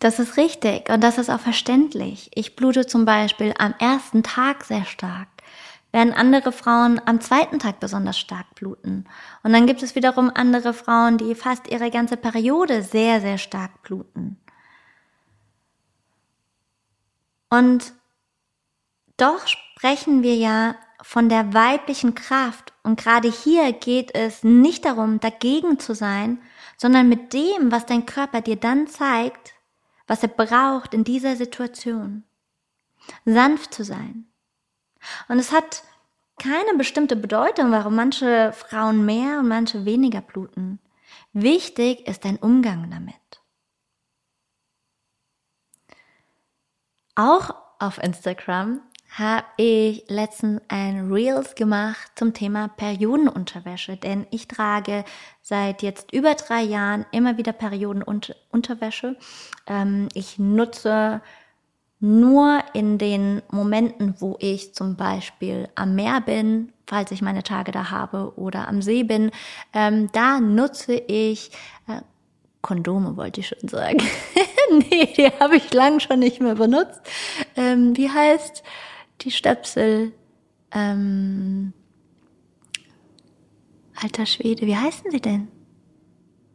Das ist richtig und das ist auch verständlich. Ich blute zum Beispiel am ersten Tag sehr stark, während andere Frauen am zweiten Tag besonders stark bluten. Und dann gibt es wiederum andere Frauen, die fast ihre ganze Periode sehr, sehr stark bluten. Und doch sprechen wir ja von der weiblichen Kraft. Und gerade hier geht es nicht darum, dagegen zu sein, sondern mit dem, was dein Körper dir dann zeigt, was er braucht in dieser Situation. Sanft zu sein. Und es hat keine bestimmte Bedeutung, warum manche Frauen mehr und manche weniger bluten. Wichtig ist dein Umgang damit. Auch auf Instagram habe ich letztens ein Reels gemacht zum Thema Periodenunterwäsche, denn ich trage seit jetzt über drei Jahren immer wieder Periodenunterwäsche. Ähm, ich nutze nur in den Momenten, wo ich zum Beispiel am Meer bin, falls ich meine Tage da habe, oder am See bin, ähm, da nutze ich äh, Kondome, wollte ich schon sagen. nee, die habe ich lang schon nicht mehr benutzt. Ähm, wie heißt die Stöpsel? Ähm, alter Schwede, wie heißen sie denn?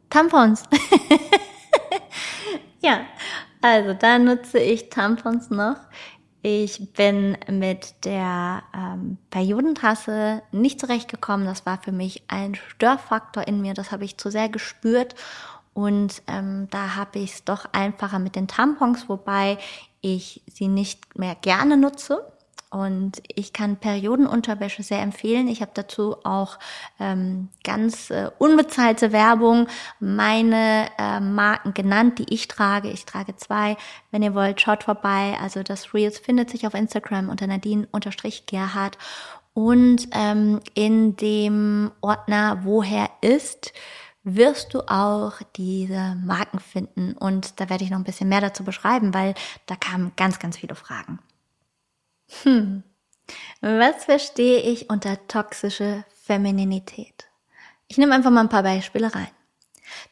Tampons. ja, also da nutze ich Tampons noch. Ich bin mit der ähm, Periodentasse nicht zurechtgekommen. Das war für mich ein Störfaktor in mir. Das habe ich zu sehr gespürt. Und ähm, da habe ich es doch einfacher mit den Tampons, wobei ich sie nicht mehr gerne nutze. Und ich kann Periodenunterwäsche sehr empfehlen. Ich habe dazu auch ähm, ganz äh, unbezahlte Werbung, meine äh, Marken genannt, die ich trage. Ich trage zwei. Wenn ihr wollt, schaut vorbei. Also das Reels findet sich auf Instagram unter Nadine-Gerhard. Und ähm, in dem Ordner Woher ist, wirst du auch diese Marken finden. Und da werde ich noch ein bisschen mehr dazu beschreiben, weil da kamen ganz, ganz viele Fragen. Hm. Was verstehe ich unter toxische Femininität? Ich nehme einfach mal ein paar Beispiele rein.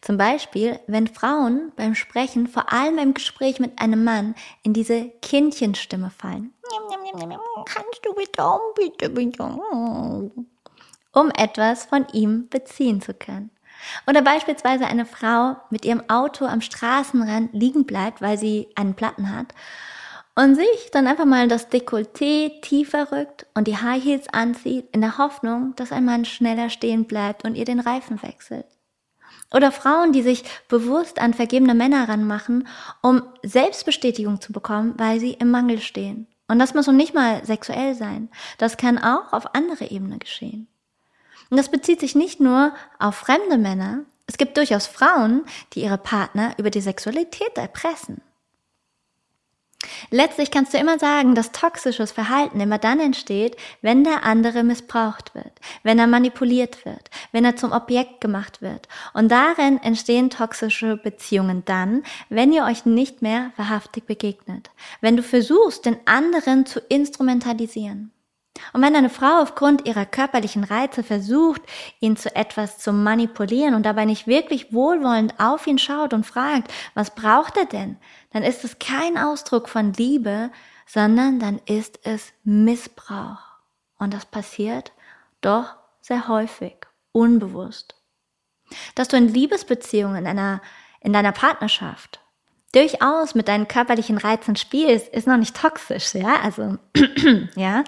Zum Beispiel, wenn Frauen beim Sprechen, vor allem im Gespräch mit einem Mann, in diese Kindchenstimme fallen. Kannst du bitte, bitte, bitte. Um etwas von ihm beziehen zu können. Oder beispielsweise eine Frau mit ihrem Auto am Straßenrand liegen bleibt, weil sie einen Platten hat und sich dann einfach mal das Dekolleté tiefer rückt und die High Heels anzieht, in der Hoffnung, dass ein Mann schneller stehen bleibt und ihr den Reifen wechselt. Oder Frauen, die sich bewusst an vergebene Männer ranmachen, um Selbstbestätigung zu bekommen, weil sie im Mangel stehen. Und das muss noch nicht mal sexuell sein. Das kann auch auf andere Ebene geschehen. Und das bezieht sich nicht nur auf fremde Männer. Es gibt durchaus Frauen, die ihre Partner über die Sexualität erpressen. Letztlich kannst du immer sagen, dass toxisches Verhalten immer dann entsteht, wenn der andere missbraucht wird, wenn er manipuliert wird, wenn er zum Objekt gemacht wird. Und darin entstehen toxische Beziehungen dann, wenn ihr euch nicht mehr wahrhaftig begegnet, wenn du versuchst, den anderen zu instrumentalisieren. Und wenn eine Frau aufgrund ihrer körperlichen Reize versucht, ihn zu etwas zu manipulieren und dabei nicht wirklich wohlwollend auf ihn schaut und fragt, was braucht er denn, dann ist es kein Ausdruck von Liebe, sondern dann ist es Missbrauch. Und das passiert doch sehr häufig, unbewusst. Dass du in Liebesbeziehungen, in einer, in deiner Partnerschaft durchaus mit deinen körperlichen Reizen spielst, ist noch nicht toxisch, ja, also, ja.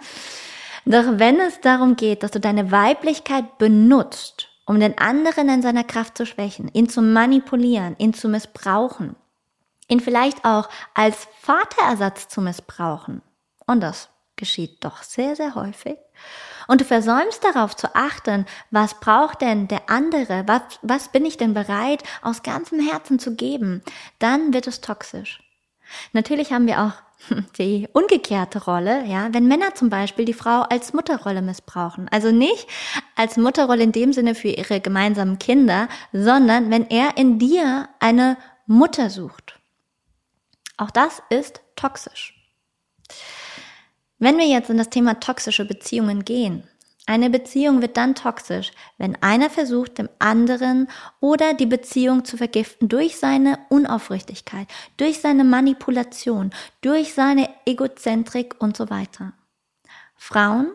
Doch wenn es darum geht, dass du deine Weiblichkeit benutzt, um den anderen in seiner Kraft zu schwächen, ihn zu manipulieren, ihn zu missbrauchen, ihn vielleicht auch als Vaterersatz zu missbrauchen, und das geschieht doch sehr, sehr häufig, und du versäumst darauf zu achten, was braucht denn der andere, was, was bin ich denn bereit aus ganzem Herzen zu geben, dann wird es toxisch. Natürlich haben wir auch die umgekehrte Rolle, ja, wenn Männer zum Beispiel die Frau als Mutterrolle missbrauchen. Also nicht als Mutterrolle in dem Sinne für ihre gemeinsamen Kinder, sondern wenn er in dir eine Mutter sucht. Auch das ist toxisch. Wenn wir jetzt in das Thema toxische Beziehungen gehen, Eine Beziehung wird dann toxisch, wenn einer versucht, dem anderen oder die Beziehung zu vergiften durch seine Unaufrichtigkeit, durch seine Manipulation, durch seine Egozentrik und so weiter. Frauen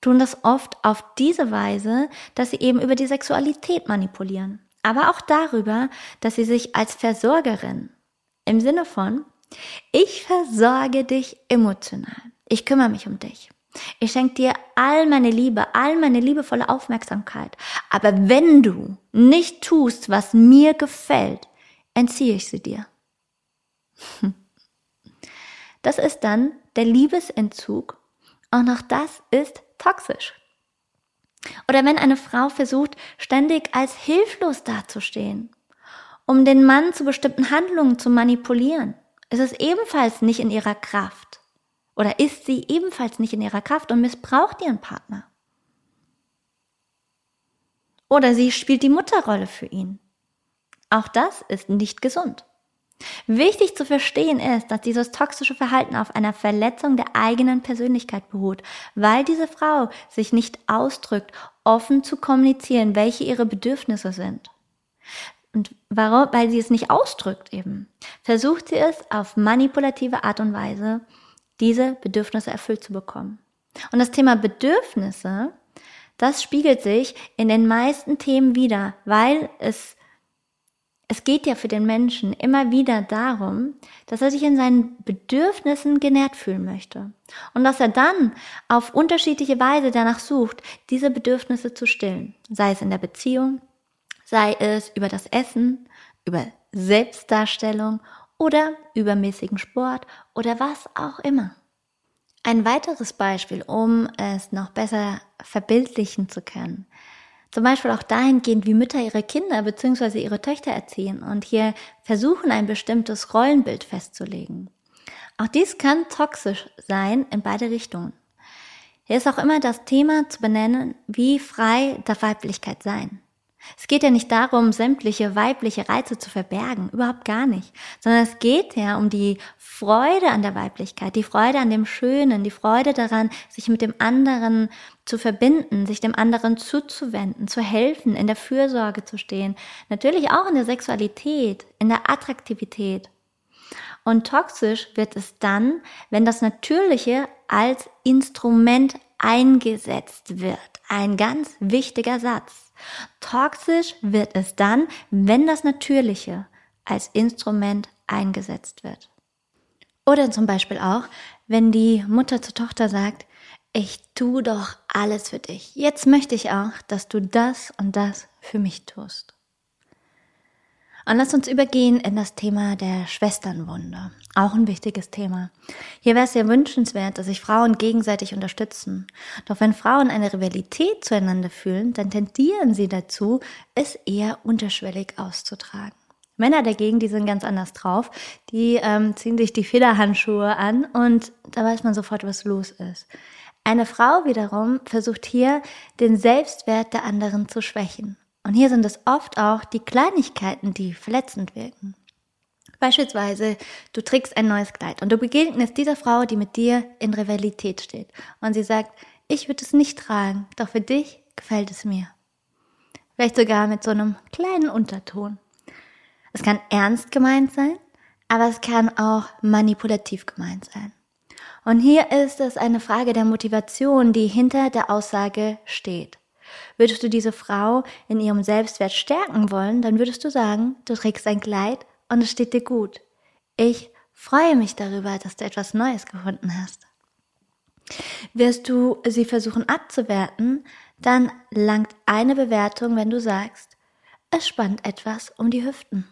tun das oft auf diese Weise, dass sie eben über die Sexualität manipulieren, aber auch darüber, dass sie sich als Versorgerin im Sinne von ich versorge dich emotional, ich kümmere mich um dich. Ich schenke dir all meine Liebe, all meine liebevolle Aufmerksamkeit. Aber wenn du nicht tust, was mir gefällt, entziehe ich sie dir. Das ist dann der Liebesentzug. Auch noch das ist toxisch. Oder wenn eine Frau versucht, ständig als hilflos dazustehen, um den Mann zu bestimmten Handlungen zu manipulieren, ist es ebenfalls nicht in ihrer Kraft. Oder ist sie ebenfalls nicht in ihrer Kraft und missbraucht ihren Partner? Oder sie spielt die Mutterrolle für ihn. Auch das ist nicht gesund. Wichtig zu verstehen ist, dass dieses toxische Verhalten auf einer Verletzung der eigenen Persönlichkeit beruht, weil diese Frau sich nicht ausdrückt, offen zu kommunizieren, welche ihre Bedürfnisse sind. Und warum? Weil sie es nicht ausdrückt eben. Versucht sie es auf manipulative Art und Weise diese Bedürfnisse erfüllt zu bekommen. Und das Thema Bedürfnisse, das spiegelt sich in den meisten Themen wieder, weil es es geht ja für den Menschen immer wieder darum, dass er sich in seinen Bedürfnissen genährt fühlen möchte. Und dass er dann auf unterschiedliche Weise danach sucht, diese Bedürfnisse zu stillen. Sei es in der Beziehung, sei es über das Essen, über Selbstdarstellung oder übermäßigen Sport oder was auch immer. Ein weiteres Beispiel, um es noch besser verbildlichen zu können. Zum Beispiel auch dahingehend, wie Mütter ihre Kinder bzw. ihre Töchter erziehen und hier versuchen, ein bestimmtes Rollenbild festzulegen. Auch dies kann toxisch sein in beide Richtungen. Hier ist auch immer das Thema zu benennen, wie frei darf Weiblichkeit sein. Es geht ja nicht darum, sämtliche weibliche Reize zu verbergen, überhaupt gar nicht, sondern es geht ja um die Freude an der Weiblichkeit, die Freude an dem Schönen, die Freude daran, sich mit dem anderen zu verbinden, sich dem anderen zuzuwenden, zu helfen, in der Fürsorge zu stehen, natürlich auch in der Sexualität, in der Attraktivität. Und toxisch wird es dann, wenn das Natürliche als Instrument eingesetzt wird. Ein ganz wichtiger Satz. Toxisch wird es dann, wenn das Natürliche als Instrument eingesetzt wird. Oder zum Beispiel auch, wenn die Mutter zur Tochter sagt, ich tu doch alles für dich. Jetzt möchte ich auch, dass du das und das für mich tust. Und lass uns übergehen in das Thema der Schwesternwunde. Auch ein wichtiges Thema. Hier wäre es sehr wünschenswert, dass sich Frauen gegenseitig unterstützen. Doch wenn Frauen eine Rivalität zueinander fühlen, dann tendieren sie dazu, es eher unterschwellig auszutragen. Männer dagegen, die sind ganz anders drauf. Die ähm, ziehen sich die Federhandschuhe an und da weiß man sofort, was los ist. Eine Frau wiederum versucht hier, den Selbstwert der anderen zu schwächen. Und hier sind es oft auch die Kleinigkeiten, die verletzend wirken. Beispielsweise, du trägst ein neues Kleid und du begegnest dieser Frau, die mit dir in Rivalität steht. Und sie sagt, ich würde es nicht tragen, doch für dich gefällt es mir. Vielleicht sogar mit so einem kleinen Unterton. Es kann ernst gemeint sein, aber es kann auch manipulativ gemeint sein. Und hier ist es eine Frage der Motivation, die hinter der Aussage steht. Würdest du diese Frau in ihrem Selbstwert stärken wollen, dann würdest du sagen, du trägst ein Kleid und es steht dir gut. Ich freue mich darüber, dass du etwas Neues gefunden hast. Wirst du sie versuchen abzuwerten, dann langt eine Bewertung, wenn du sagst, es spannt etwas um die Hüften.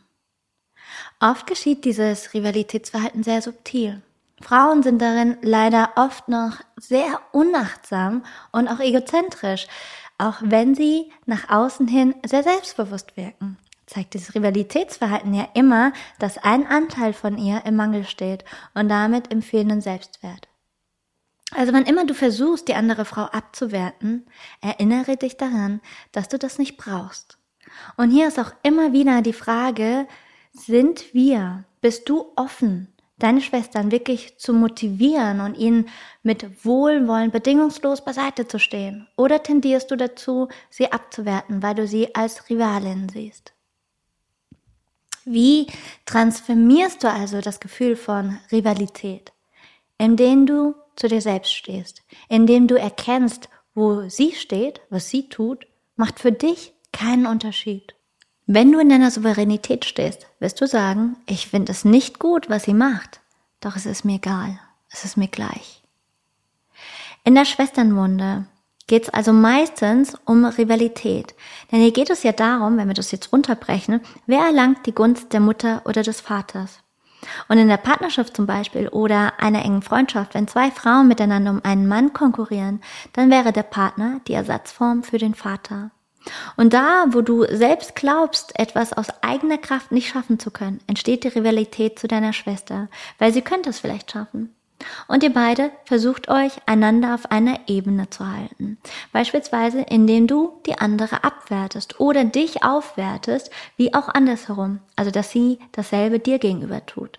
Oft geschieht dieses Rivalitätsverhalten sehr subtil. Frauen sind darin leider oft noch sehr unachtsam und auch egozentrisch auch wenn sie nach außen hin sehr selbstbewusst wirken. Zeigt dieses Rivalitätsverhalten ja immer, dass ein Anteil von ihr im Mangel steht und damit im fehlenden Selbstwert. Also wann immer du versuchst, die andere Frau abzuwerten, erinnere dich daran, dass du das nicht brauchst. Und hier ist auch immer wieder die Frage, sind wir, bist du offen deine Schwestern wirklich zu motivieren und ihnen mit Wohlwollen bedingungslos beiseite zu stehen? Oder tendierst du dazu, sie abzuwerten, weil du sie als Rivalin siehst? Wie transformierst du also das Gefühl von Rivalität, indem du zu dir selbst stehst, indem du erkennst, wo sie steht, was sie tut, macht für dich keinen Unterschied. Wenn du in deiner Souveränität stehst, wirst du sagen, ich finde es nicht gut, was sie macht, doch es ist mir egal, es ist mir gleich. In der Schwesternwunde geht es also meistens um Rivalität. Denn hier geht es ja darum, wenn wir das jetzt runterbrechen, wer erlangt die Gunst der Mutter oder des Vaters. Und in der Partnerschaft zum Beispiel oder einer engen Freundschaft, wenn zwei Frauen miteinander um einen Mann konkurrieren, dann wäre der Partner die Ersatzform für den Vater. Und da, wo du selbst glaubst, etwas aus eigener Kraft nicht schaffen zu können, entsteht die Rivalität zu deiner Schwester, weil sie könnte es vielleicht schaffen. Und ihr beide versucht euch einander auf einer Ebene zu halten. Beispielsweise, indem du die andere abwertest oder dich aufwertest, wie auch andersherum. Also, dass sie dasselbe dir gegenüber tut.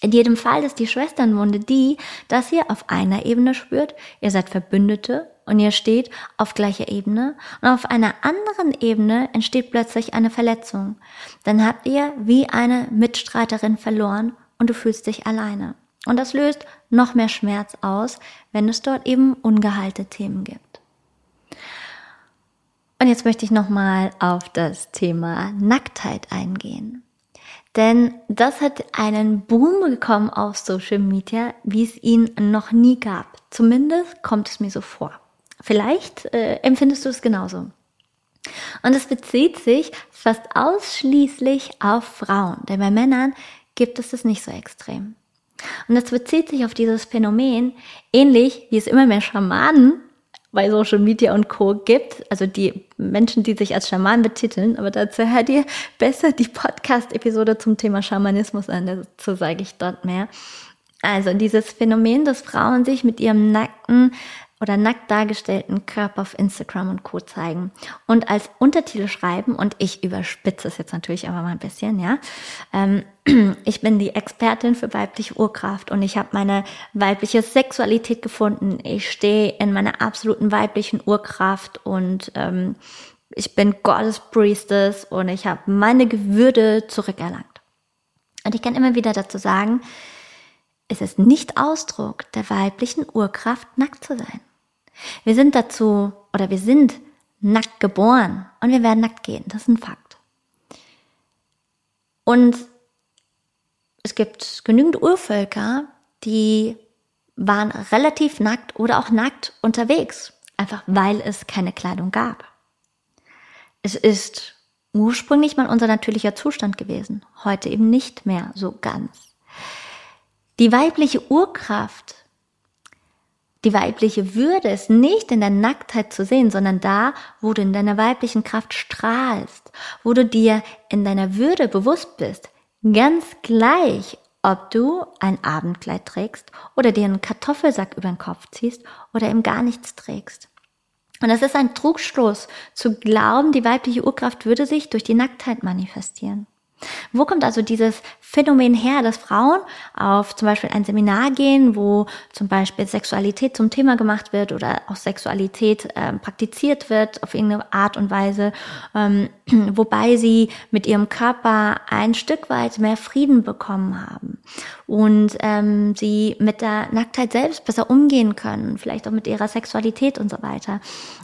In jedem Fall ist die Schwesternwunde die, dass ihr auf einer Ebene spürt, ihr seid Verbündete und ihr steht auf gleicher Ebene und auf einer anderen Ebene entsteht plötzlich eine Verletzung. Dann habt ihr wie eine Mitstreiterin verloren und du fühlst dich alleine. Und das löst noch mehr Schmerz aus, wenn es dort eben ungeheilte Themen gibt. Und jetzt möchte ich nochmal auf das Thema Nacktheit eingehen. Denn das hat einen Boom bekommen auf Social Media, wie es ihn noch nie gab. Zumindest kommt es mir so vor. Vielleicht äh, empfindest du es genauso. Und es bezieht sich fast ausschließlich auf Frauen, denn bei Männern gibt es das nicht so extrem. Und das bezieht sich auf dieses Phänomen, ähnlich wie es immer mehr Schamanen bei Social Media und Co. gibt, also die Menschen, die sich als Schamanen betiteln, aber dazu hört ihr besser die Podcast-Episode zum Thema Schamanismus an, dazu sage ich dort mehr. Also dieses Phänomen, dass Frauen sich mit ihrem nackten oder nackt dargestellten Körper auf Instagram und Co. zeigen und als Untertitel schreiben, und ich überspitze es jetzt natürlich aber mal ein bisschen, ja. Ähm, ich bin die Expertin für weibliche Urkraft und ich habe meine weibliche Sexualität gefunden. Ich stehe in meiner absoluten weiblichen Urkraft und ähm, ich bin Goddess Priestess und ich habe meine Würde zurückerlangt. Und ich kann immer wieder dazu sagen, es ist nicht Ausdruck der weiblichen Urkraft, nackt zu sein. Wir sind dazu oder wir sind nackt geboren und wir werden nackt gehen. Das ist ein Fakt. Und es gibt genügend Urvölker, die waren relativ nackt oder auch nackt unterwegs, einfach weil es keine Kleidung gab. Es ist ursprünglich mal unser natürlicher Zustand gewesen, heute eben nicht mehr so ganz. Die weibliche Urkraft die weibliche Würde ist nicht in der Nacktheit zu sehen, sondern da, wo du in deiner weiblichen Kraft strahlst, wo du dir in deiner Würde bewusst bist. Ganz gleich, ob du ein Abendkleid trägst oder dir einen Kartoffelsack über den Kopf ziehst oder eben gar nichts trägst. Und das ist ein Trugschluss, zu glauben, die weibliche Urkraft würde sich durch die Nacktheit manifestieren. Wo kommt also dieses Phänomen her, dass Frauen auf zum Beispiel ein Seminar gehen, wo zum Beispiel Sexualität zum Thema gemacht wird oder auch Sexualität äh, praktiziert wird auf irgendeine Art und Weise, ähm, wobei sie mit ihrem Körper ein Stück weit mehr Frieden bekommen haben und ähm, sie mit der Nacktheit selbst besser umgehen können, vielleicht auch mit ihrer Sexualität und so weiter.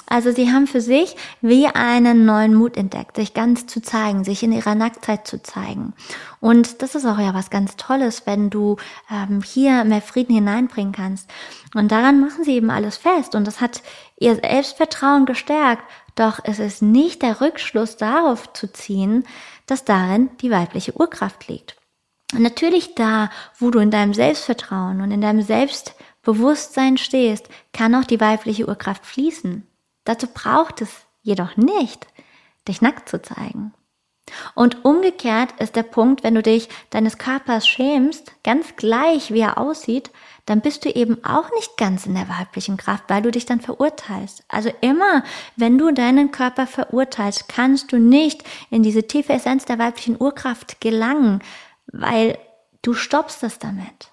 Also sie haben für sich wie einen neuen Mut entdeckt, sich ganz zu zeigen, sich in ihrer Nacktheit zu zeigen. Und das ist auch ja was ganz Tolles, wenn du ähm, hier mehr Frieden hineinbringen kannst. Und daran machen sie eben alles fest. Und das hat ihr Selbstvertrauen gestärkt. Doch es ist nicht der Rückschluss darauf zu ziehen, dass darin die weibliche Urkraft liegt. Und natürlich da, wo du in deinem Selbstvertrauen und in deinem Selbstbewusstsein stehst, kann auch die weibliche Urkraft fließen. Dazu braucht es jedoch nicht, dich nackt zu zeigen. Und umgekehrt ist der Punkt, wenn du dich deines Körpers schämst, ganz gleich wie er aussieht, dann bist du eben auch nicht ganz in der weiblichen Kraft, weil du dich dann verurteilst. Also immer, wenn du deinen Körper verurteilst, kannst du nicht in diese tiefe Essenz der weiblichen Urkraft gelangen, weil Du stoppst es damit.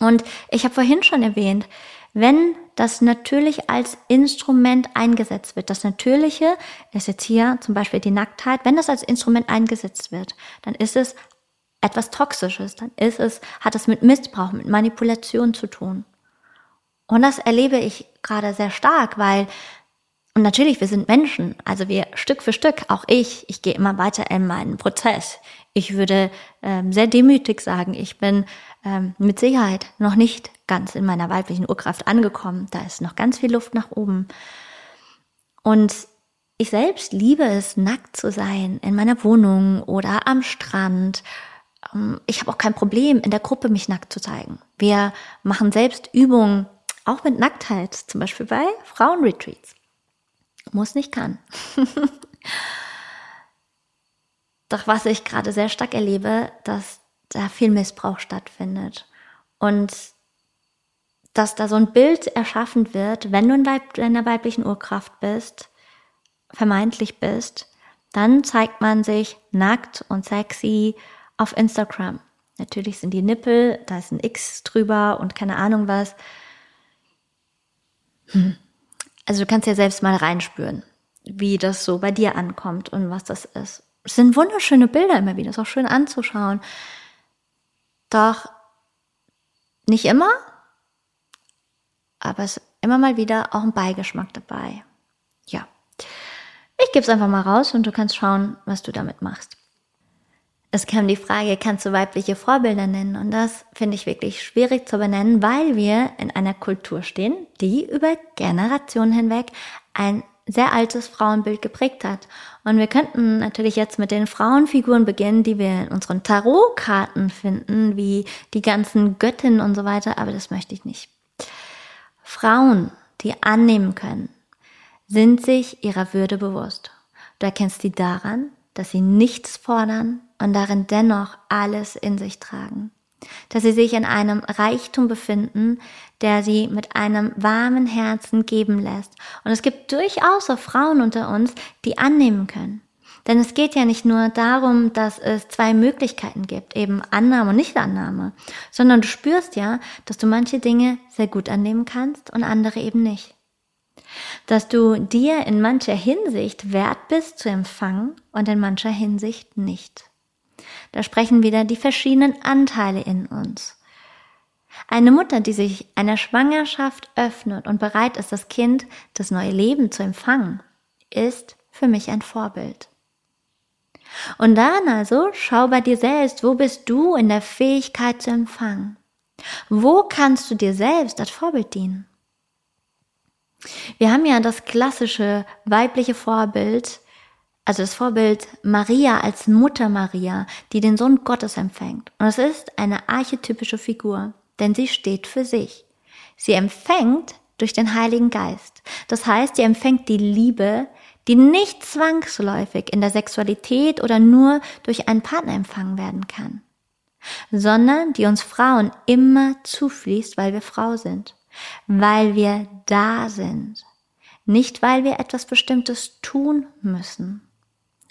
Und ich habe vorhin schon erwähnt, wenn das natürlich als Instrument eingesetzt wird, das Natürliche ist jetzt hier zum Beispiel die Nacktheit, wenn das als Instrument eingesetzt wird, dann ist es etwas Toxisches, dann ist es, hat es mit Missbrauch, mit Manipulation zu tun. Und das erlebe ich gerade sehr stark, weil und natürlich, wir sind Menschen, also wir Stück für Stück, auch ich, ich gehe immer weiter in meinen Prozess. Ich würde ähm, sehr demütig sagen, ich bin ähm, mit Sicherheit noch nicht ganz in meiner weiblichen Urkraft angekommen. Da ist noch ganz viel Luft nach oben. Und ich selbst liebe es, nackt zu sein, in meiner Wohnung oder am Strand. Ähm, ich habe auch kein Problem, in der Gruppe mich nackt zu zeigen. Wir machen selbst Übungen, auch mit Nacktheit, zum Beispiel bei Frauenretreats. Muss nicht kann. Doch was ich gerade sehr stark erlebe, dass da viel Missbrauch stattfindet. Und dass da so ein Bild erschaffen wird, wenn du in deiner weiblichen Urkraft bist, vermeintlich bist, dann zeigt man sich nackt und sexy auf Instagram. Natürlich sind die Nippel, da ist ein X drüber und keine Ahnung was. Hm. Also du kannst ja selbst mal reinspüren, wie das so bei dir ankommt und was das ist. Es sind wunderschöne Bilder immer wieder, ist auch schön anzuschauen. Doch nicht immer, aber es ist immer mal wieder auch ein Beigeschmack dabei. Ja. Ich gebe es einfach mal raus und du kannst schauen, was du damit machst. Es kam die Frage, kannst du weibliche Vorbilder nennen? Und das finde ich wirklich schwierig zu benennen, weil wir in einer Kultur stehen, die über Generationen hinweg ein sehr altes Frauenbild geprägt hat. Und wir könnten natürlich jetzt mit den Frauenfiguren beginnen, die wir in unseren Tarotkarten finden, wie die ganzen Göttinnen und so weiter, aber das möchte ich nicht. Frauen, die annehmen können, sind sich ihrer Würde bewusst. Du erkennst die daran, dass sie nichts fordern und darin dennoch alles in sich tragen. Dass sie sich in einem Reichtum befinden, der sie mit einem warmen Herzen geben lässt. Und es gibt durchaus auch Frauen unter uns, die annehmen können. Denn es geht ja nicht nur darum, dass es zwei Möglichkeiten gibt, eben Annahme und Nichtannahme, sondern du spürst ja, dass du manche Dinge sehr gut annehmen kannst und andere eben nicht dass du dir in mancher Hinsicht wert bist zu empfangen und in mancher Hinsicht nicht. Da sprechen wieder die verschiedenen Anteile in uns. Eine Mutter, die sich einer Schwangerschaft öffnet und bereit ist, das Kind, das neue Leben zu empfangen, ist für mich ein Vorbild. Und dann also schau bei dir selbst, wo bist du in der Fähigkeit zu empfangen? Wo kannst du dir selbst als Vorbild dienen? Wir haben ja das klassische weibliche Vorbild, also das Vorbild Maria als Mutter Maria, die den Sohn Gottes empfängt. Und es ist eine archetypische Figur, denn sie steht für sich. Sie empfängt durch den Heiligen Geist. Das heißt, sie empfängt die Liebe, die nicht zwangsläufig in der Sexualität oder nur durch einen Partner empfangen werden kann, sondern die uns Frauen immer zufließt, weil wir Frau sind weil wir da sind, nicht weil wir etwas Bestimmtes tun müssen.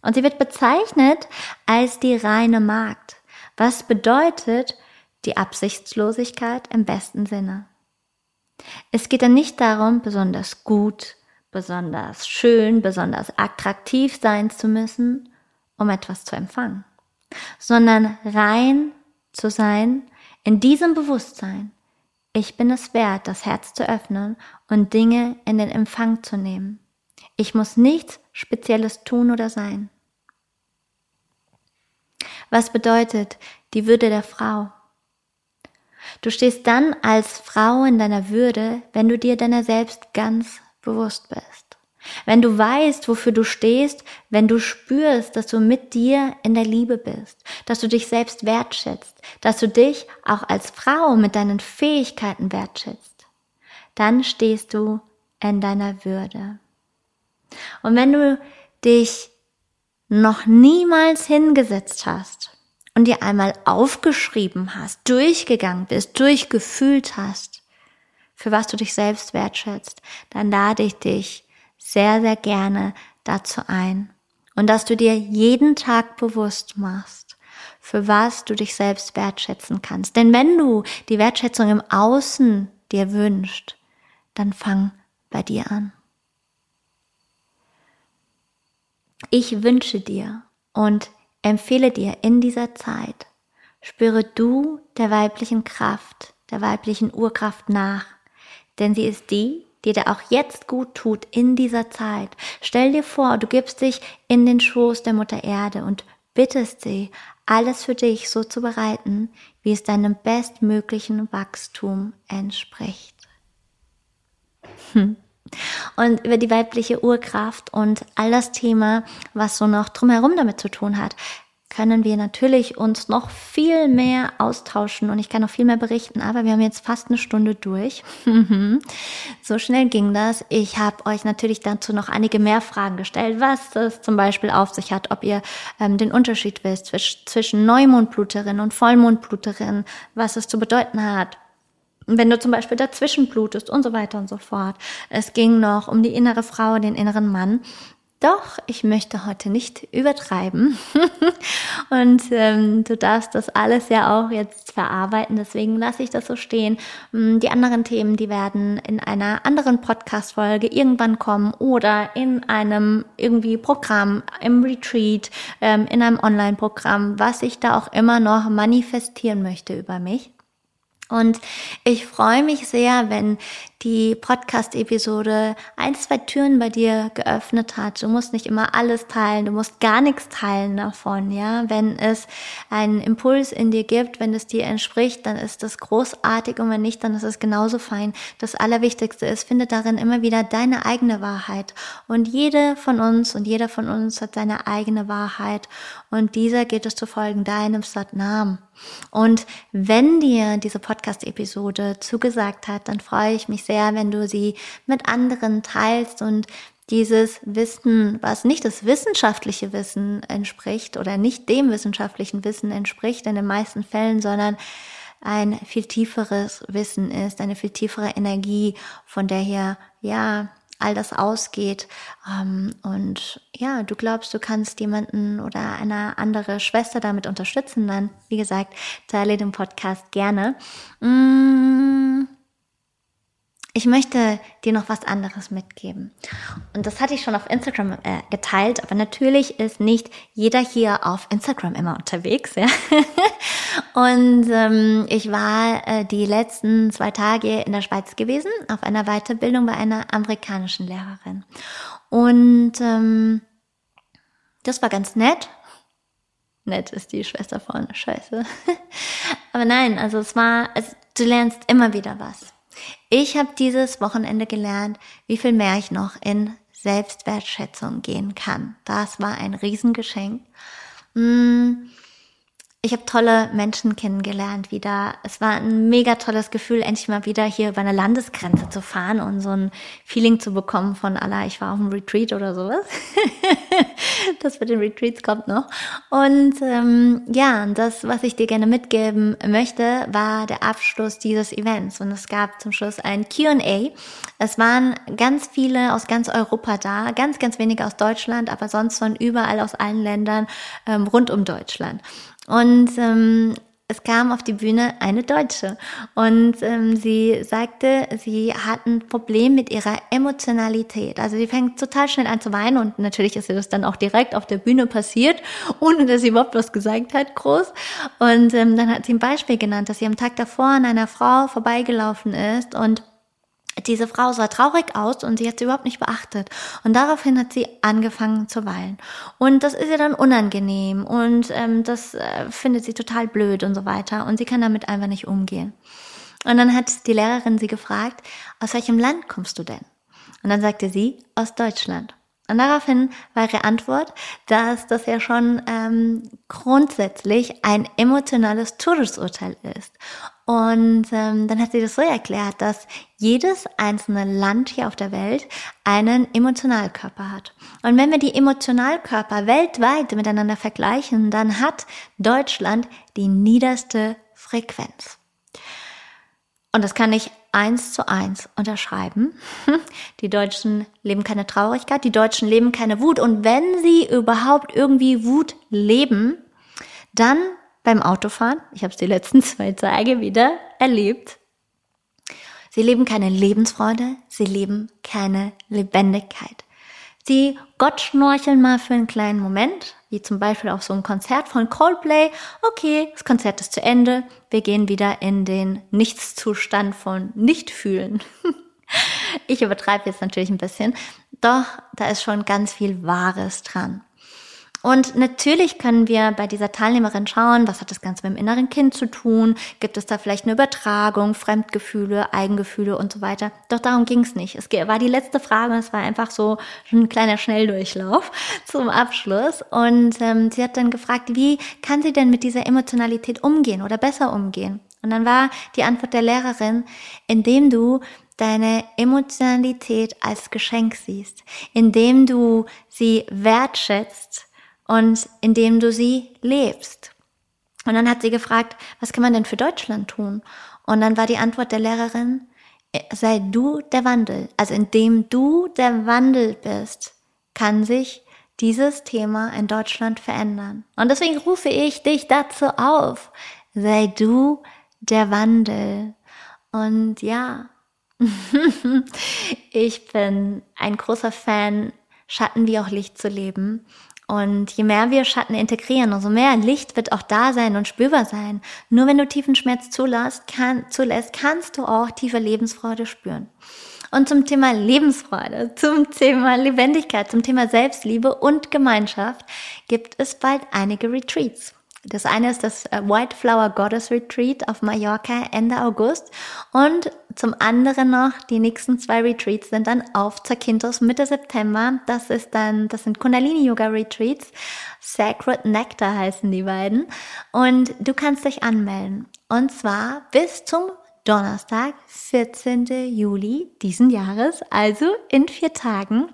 Und sie wird bezeichnet als die reine Magd, was bedeutet die Absichtslosigkeit im besten Sinne. Es geht dann nicht darum, besonders gut, besonders schön, besonders attraktiv sein zu müssen, um etwas zu empfangen, sondern rein zu sein in diesem Bewusstsein, ich bin es wert, das Herz zu öffnen und Dinge in den Empfang zu nehmen. Ich muss nichts Spezielles tun oder sein. Was bedeutet die Würde der Frau? Du stehst dann als Frau in deiner Würde, wenn du dir deiner selbst ganz bewusst bist. Wenn du weißt, wofür du stehst, wenn du spürst, dass du mit dir in der Liebe bist, dass du dich selbst wertschätzt, dass du dich auch als Frau mit deinen Fähigkeiten wertschätzt, dann stehst du in deiner Würde. Und wenn du dich noch niemals hingesetzt hast und dir einmal aufgeschrieben hast, durchgegangen bist, durchgefühlt hast, für was du dich selbst wertschätzt, dann lade ich dich sehr, sehr gerne dazu ein. Und dass du dir jeden Tag bewusst machst, für was du dich selbst wertschätzen kannst. Denn wenn du die Wertschätzung im Außen dir wünscht, dann fang bei dir an. Ich wünsche dir und empfehle dir in dieser Zeit, spüre du der weiblichen Kraft, der weiblichen Urkraft nach, denn sie ist die, die dir auch jetzt gut tut in dieser Zeit. Stell dir vor, du gibst dich in den Schoß der Mutter Erde und bittest sie, alles für dich so zu bereiten, wie es deinem bestmöglichen Wachstum entspricht. Hm. Und über die weibliche Urkraft und all das Thema, was so noch drumherum damit zu tun hat, können wir natürlich uns noch viel mehr austauschen und ich kann noch viel mehr berichten, aber wir haben jetzt fast eine Stunde durch. so schnell ging das. Ich habe euch natürlich dazu noch einige mehr Fragen gestellt, was das zum Beispiel auf sich hat, ob ihr ähm, den Unterschied wisst zwischen Neumondbluterin und Vollmondbluterin, was es zu bedeuten hat, wenn du zum Beispiel dazwischen blutest und so weiter und so fort. Es ging noch um die innere Frau, den inneren Mann. Doch, ich möchte heute nicht übertreiben. und ähm, du darfst das alles ja auch jetzt verarbeiten, deswegen lasse ich das so stehen. Mm, die anderen Themen, die werden in einer anderen Podcast-Folge irgendwann kommen oder in einem irgendwie Programm, im Retreat, ähm, in einem Online-Programm, was ich da auch immer noch manifestieren möchte über mich. Und ich freue mich sehr, wenn die Podcast-Episode ein, zwei Türen bei dir geöffnet hat. Du musst nicht immer alles teilen, du musst gar nichts teilen davon, ja. Wenn es einen Impuls in dir gibt, wenn es dir entspricht, dann ist das großartig und wenn nicht, dann ist es genauso fein. Das Allerwichtigste ist, finde darin immer wieder deine eigene Wahrheit. Und jede von uns und jeder von uns hat seine eigene Wahrheit und dieser geht es zu folgen, deinem Satnam. Und wenn dir diese Podcast-Episode zugesagt hat, dann freue ich mich sehr, wenn du sie mit anderen teilst und dieses Wissen, was nicht das wissenschaftliche Wissen entspricht oder nicht dem wissenschaftlichen Wissen entspricht in den meisten Fällen, sondern ein viel tieferes Wissen ist, eine viel tiefere Energie, von der hier, ja, all das ausgeht. Ähm, und ja, du glaubst, du kannst jemanden oder eine andere Schwester damit unterstützen, dann, wie gesagt, teile den Podcast gerne. Mmh ich möchte dir noch was anderes mitgeben. Und das hatte ich schon auf Instagram äh, geteilt, aber natürlich ist nicht jeder hier auf Instagram immer unterwegs. Ja? Und ähm, ich war äh, die letzten zwei Tage in der Schweiz gewesen, auf einer Weiterbildung bei einer amerikanischen Lehrerin. Und ähm, das war ganz nett. Nett ist die Schwester von Scheiße. aber nein, also es war, es, du lernst immer wieder was. Ich habe dieses Wochenende gelernt, wie viel mehr ich noch in Selbstwertschätzung gehen kann. Das war ein Riesengeschenk. Hm, ich habe tolle Menschen kennengelernt wieder. Es war ein mega tolles Gefühl, endlich mal wieder hier über eine Landesgrenze zu fahren und so ein Feeling zu bekommen von Allah, ich war auf einem Retreat oder sowas. das mit den Retreats kommt noch. Und ähm, ja, das, was ich dir gerne mitgeben möchte, war der Abschluss dieses Events. Und es gab zum Schluss ein QA. Es waren ganz viele aus ganz Europa da, ganz, ganz wenige aus Deutschland, aber sonst von überall aus allen Ländern ähm, rund um Deutschland. Und ähm, es kam auf die Bühne eine Deutsche und ähm, sie sagte, sie hat ein Problem mit ihrer Emotionalität. Also sie fängt total schnell an zu weinen und natürlich ist ihr das dann auch direkt auf der Bühne passiert, ohne dass sie überhaupt was gesagt hat, groß. Und ähm, dann hat sie ein Beispiel genannt, dass sie am Tag davor an einer Frau vorbeigelaufen ist und diese Frau sah traurig aus und sie hat sie überhaupt nicht beachtet. Und daraufhin hat sie angefangen zu weinen. Und das ist ihr dann unangenehm und ähm, das äh, findet sie total blöd und so weiter. Und sie kann damit einfach nicht umgehen. Und dann hat die Lehrerin sie gefragt, aus welchem Land kommst du denn? Und dann sagte sie, aus Deutschland. Und daraufhin war ihre Antwort, dass das ja schon ähm, grundsätzlich ein emotionales Todesurteil ist. Und ähm, dann hat sie das so erklärt, dass jedes einzelne Land hier auf der Welt einen Emotionalkörper hat. Und wenn wir die Emotionalkörper weltweit miteinander vergleichen, dann hat Deutschland die niederste Frequenz. Und das kann ich eins zu eins unterschreiben. Die Deutschen leben keine Traurigkeit, die Deutschen leben keine Wut. Und wenn sie überhaupt irgendwie Wut leben, dann beim Autofahren. Ich habe es die letzten zwei Tage wieder erlebt. Sie leben keine Lebensfreude, sie leben keine Lebendigkeit. Sie gottschnorcheln mal für einen kleinen Moment, wie zum Beispiel auf so einem Konzert von Coldplay. Okay, das Konzert ist zu Ende, wir gehen wieder in den Nichtszustand von Nichtfühlen. ich übertreibe jetzt natürlich ein bisschen, doch da ist schon ganz viel Wahres dran. Und natürlich können wir bei dieser Teilnehmerin schauen, was hat das Ganze mit dem inneren Kind zu tun? Gibt es da vielleicht eine Übertragung, Fremdgefühle, Eigengefühle und so weiter? Doch darum ging es nicht. Es war die letzte Frage und es war einfach so ein kleiner Schnelldurchlauf zum Abschluss. Und ähm, sie hat dann gefragt, wie kann sie denn mit dieser Emotionalität umgehen oder besser umgehen? Und dann war die Antwort der Lehrerin, indem du deine Emotionalität als Geschenk siehst, indem du sie wertschätzt und indem du sie lebst. Und dann hat sie gefragt, was kann man denn für Deutschland tun? Und dann war die Antwort der Lehrerin, sei du der Wandel. Also indem du der Wandel bist, kann sich dieses Thema in Deutschland verändern. Und deswegen rufe ich dich dazu auf, sei du der Wandel. Und ja, ich bin ein großer Fan, Schatten wie auch Licht zu leben. Und je mehr wir Schatten integrieren, umso mehr Licht wird auch da sein und spürbar sein. Nur wenn du tiefen Schmerz zulässt, kann, zulässt, kannst du auch tiefe Lebensfreude spüren. Und zum Thema Lebensfreude, zum Thema Lebendigkeit, zum Thema Selbstliebe und Gemeinschaft gibt es bald einige Retreats. Das eine ist das äh, White Flower Goddess Retreat auf Mallorca Ende August und zum anderen noch die nächsten zwei Retreats sind dann auf Zakynthos Mitte September. Das ist dann, das sind Kundalini Yoga Retreats. Sacred Nectar heißen die beiden. Und du kannst dich anmelden. Und zwar bis zum Donnerstag, 14. Juli diesen Jahres, also in vier Tagen.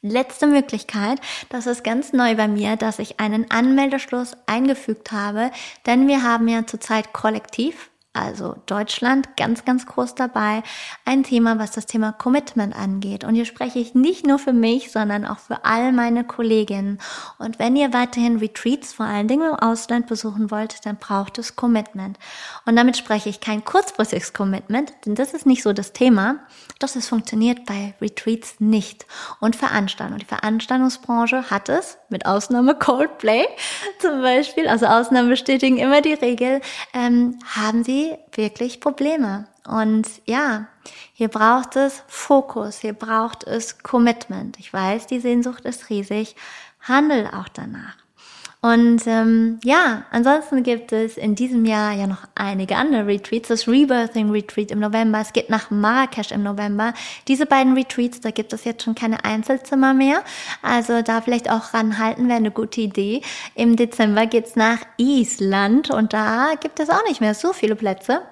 Letzte Möglichkeit, das ist ganz neu bei mir, dass ich einen Anmeldeschluss eingefügt habe, denn wir haben ja zurzeit kollektiv also Deutschland, ganz, ganz groß dabei. Ein Thema, was das Thema Commitment angeht. Und hier spreche ich nicht nur für mich, sondern auch für all meine Kolleginnen. Und wenn ihr weiterhin Retreats, vor allen Dingen im Ausland besuchen wollt, dann braucht es Commitment. Und damit spreche ich kein kurzfristiges Commitment, denn das ist nicht so das Thema. Doch es funktioniert bei Retreats nicht. Und Veranstaltungen. Die Veranstaltungsbranche hat es, mit Ausnahme Coldplay zum Beispiel, also Ausnahmen bestätigen immer die Regel, ähm, haben sie wirklich Probleme. Und ja, hier braucht es Fokus, hier braucht es Commitment. Ich weiß, die Sehnsucht ist riesig. Handel auch danach. Und ähm, ja, ansonsten gibt es in diesem Jahr ja noch einige andere Retreats. Das Rebirthing Retreat im November, es geht nach Marrakesch im November. Diese beiden Retreats, da gibt es jetzt schon keine Einzelzimmer mehr. Also da vielleicht auch ranhalten, wäre eine gute Idee. Im Dezember geht's nach Island und da gibt es auch nicht mehr so viele Plätze.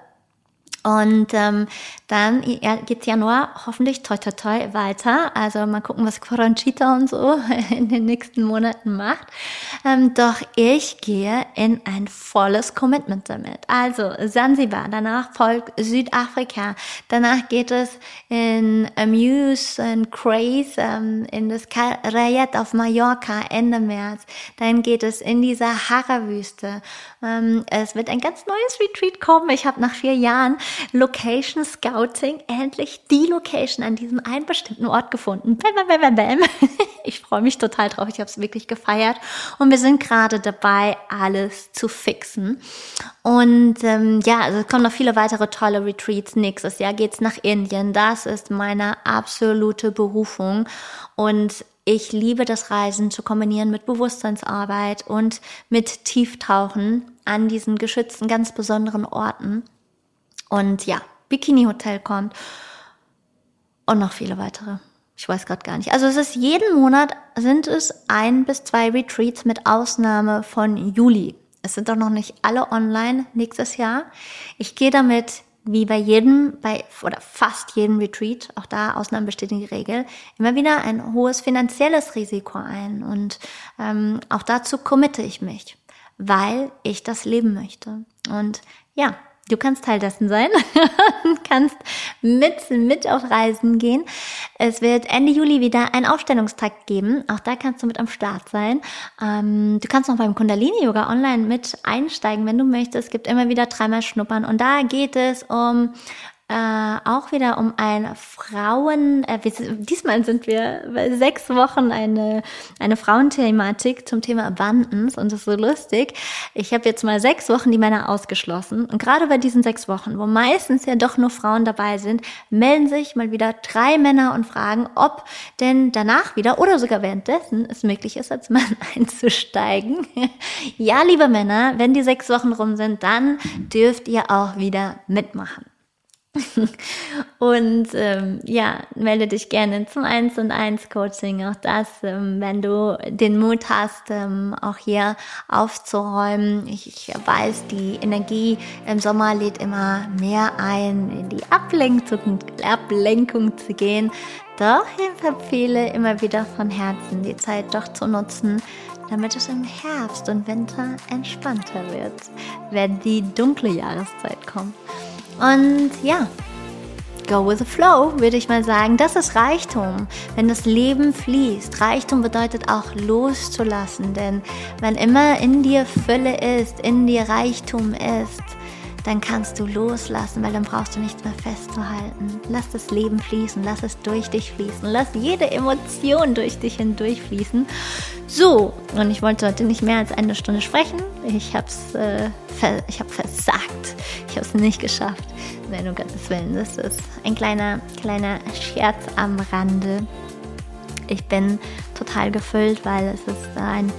Und ähm, dann geht Januar hoffentlich toi toi toi weiter. Also mal gucken, was Coranchita und so in den nächsten Monaten macht. Ähm, doch ich gehe in ein volles Commitment damit. Also Zanzibar, danach folgt Südafrika, danach geht es in Amuse and Craze ähm, in das Rayet auf Mallorca Ende März. Dann geht es in die Sahara-Wüste. Ähm, es wird ein ganz neues Retreat kommen. Ich habe nach vier Jahren Location Scouting endlich die Location an diesem einen bestimmten Ort gefunden. Bam, bam, bam, bam. Ich freue mich total drauf. Ich habe es wirklich gefeiert. Und wir sind gerade dabei, alles zu fixen. Und ähm, ja, also es kommen noch viele weitere tolle Retreats. Nächstes Jahr geht's nach Indien. Das ist meine absolute Berufung. Und ich liebe das Reisen zu kombinieren mit Bewusstseinsarbeit und mit Tieftauchen an diesen geschützten, ganz besonderen Orten. Und ja, Bikini Hotel kommt und noch viele weitere. Ich weiß gerade gar nicht. Also es ist jeden Monat sind es ein bis zwei Retreats mit Ausnahme von Juli. Es sind doch noch nicht alle online nächstes Jahr. Ich gehe damit wie bei jedem, bei oder fast jedem Retreat, auch da Ausnahmen bestätigen die Regel, immer wieder ein hohes finanzielles Risiko ein. Und ähm, auch dazu committe ich mich, weil ich das leben möchte. Und ja, Du kannst Teil dessen sein, kannst mit, mit auf Reisen gehen. Es wird Ende Juli wieder einen Aufstellungstag geben. Auch da kannst du mit am Start sein. Ähm, du kannst noch beim Kundalini-Yoga online mit einsteigen, wenn du möchtest. Es gibt immer wieder dreimal Schnuppern. Und da geht es um äh, auch wieder um ein Frauen, äh, diesmal sind wir bei sechs Wochen eine, eine Frauenthematik zum Thema Abundance und das ist so lustig. Ich habe jetzt mal sechs Wochen die Männer ausgeschlossen und gerade bei diesen sechs Wochen, wo meistens ja doch nur Frauen dabei sind, melden sich mal wieder drei Männer und fragen, ob denn danach wieder oder sogar währenddessen es möglich ist, als Mann einzusteigen. ja, liebe Männer, wenn die sechs Wochen rum sind, dann dürft ihr auch wieder mitmachen. und ähm, ja, melde dich gerne zum 1 und 1 Coaching. Auch das, ähm, wenn du den Mut hast, ähm, auch hier aufzuräumen. Ich, ich, weiß, die Energie im Sommer lädt immer mehr ein, in die Ablenkung, Ablenkung zu gehen. Doch ich empfehle immer wieder von Herzen, die Zeit doch zu nutzen, damit es im Herbst und Winter entspannter wird, wenn die dunkle Jahreszeit kommt. Und ja, go with the flow, würde ich mal sagen. Das ist Reichtum, wenn das Leben fließt. Reichtum bedeutet auch loszulassen, denn wenn immer in dir Fülle ist, in dir Reichtum ist, dann kannst du loslassen, weil dann brauchst du nichts mehr festzuhalten. Lass das Leben fließen, lass es durch dich fließen, lass jede Emotion durch dich hindurch fließen. So, und ich wollte heute nicht mehr als eine Stunde sprechen. Ich habe äh, ver hab versagt. Ich habe es nicht geschafft. Nein, um Gottes Willen, das ist ein kleiner, kleiner Scherz am Rande. Ich bin total gefüllt, weil es ist ein,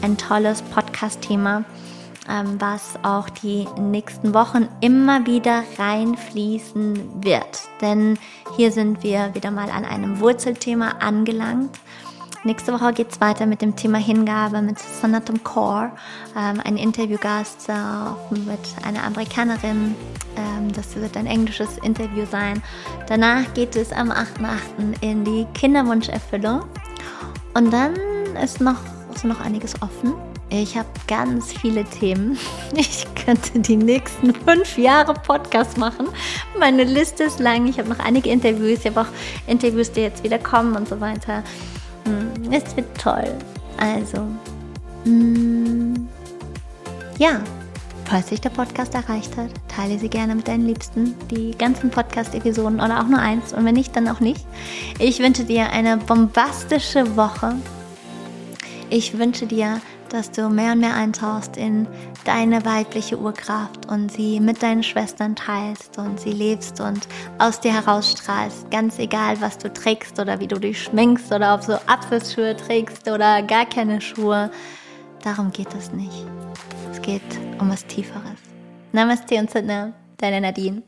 ein tolles Podcast-Thema ähm, was auch die nächsten Wochen immer wieder reinfließen wird. Denn hier sind wir wieder mal an einem Wurzelthema angelangt. Nächste Woche geht es weiter mit dem Thema Hingabe mit Sonatum Core, ähm, ein Interviewgast äh, mit einer Amerikanerin. Ähm, das wird ein englisches Interview sein. Danach geht es am 8.8. in die Kinderwunscherfüllung. Und dann ist noch, ist noch einiges offen. Ich habe ganz viele Themen. Ich könnte die nächsten fünf Jahre Podcast machen. Meine Liste ist lang. Ich habe noch einige Interviews. Ich habe auch Interviews, die jetzt wieder kommen und so weiter. Es wird toll. Also, hm, ja, falls sich der Podcast erreicht hat, teile sie gerne mit deinen Liebsten. Die ganzen Podcast-Episoden oder auch nur eins. Und wenn nicht, dann auch nicht. Ich wünsche dir eine bombastische Woche. Ich wünsche dir dass du mehr und mehr eintauchst in deine weibliche Urkraft und sie mit deinen Schwestern teilst und sie lebst und aus dir herausstrahlst, ganz egal, was du trägst oder wie du dich schminkst oder ob du Apfelschuhe trägst oder gar keine Schuhe. Darum geht es nicht. Es geht um was Tieferes. Namaste und Sidna, deine Nadine.